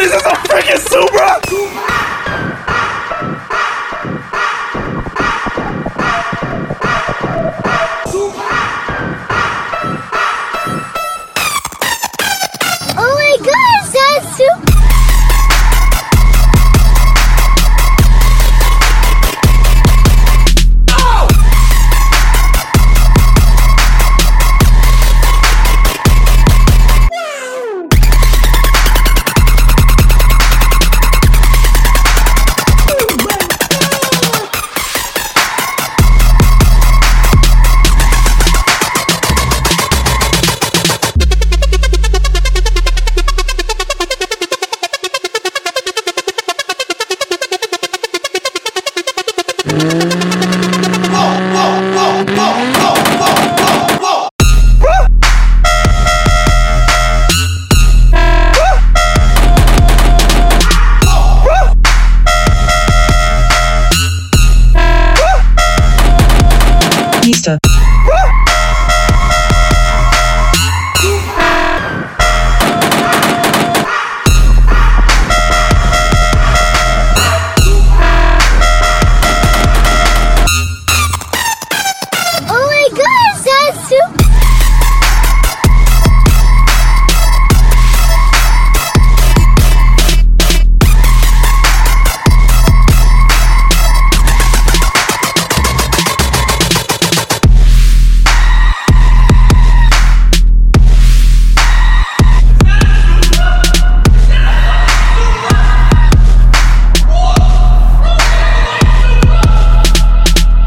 This is this a freaking Supra? Bye.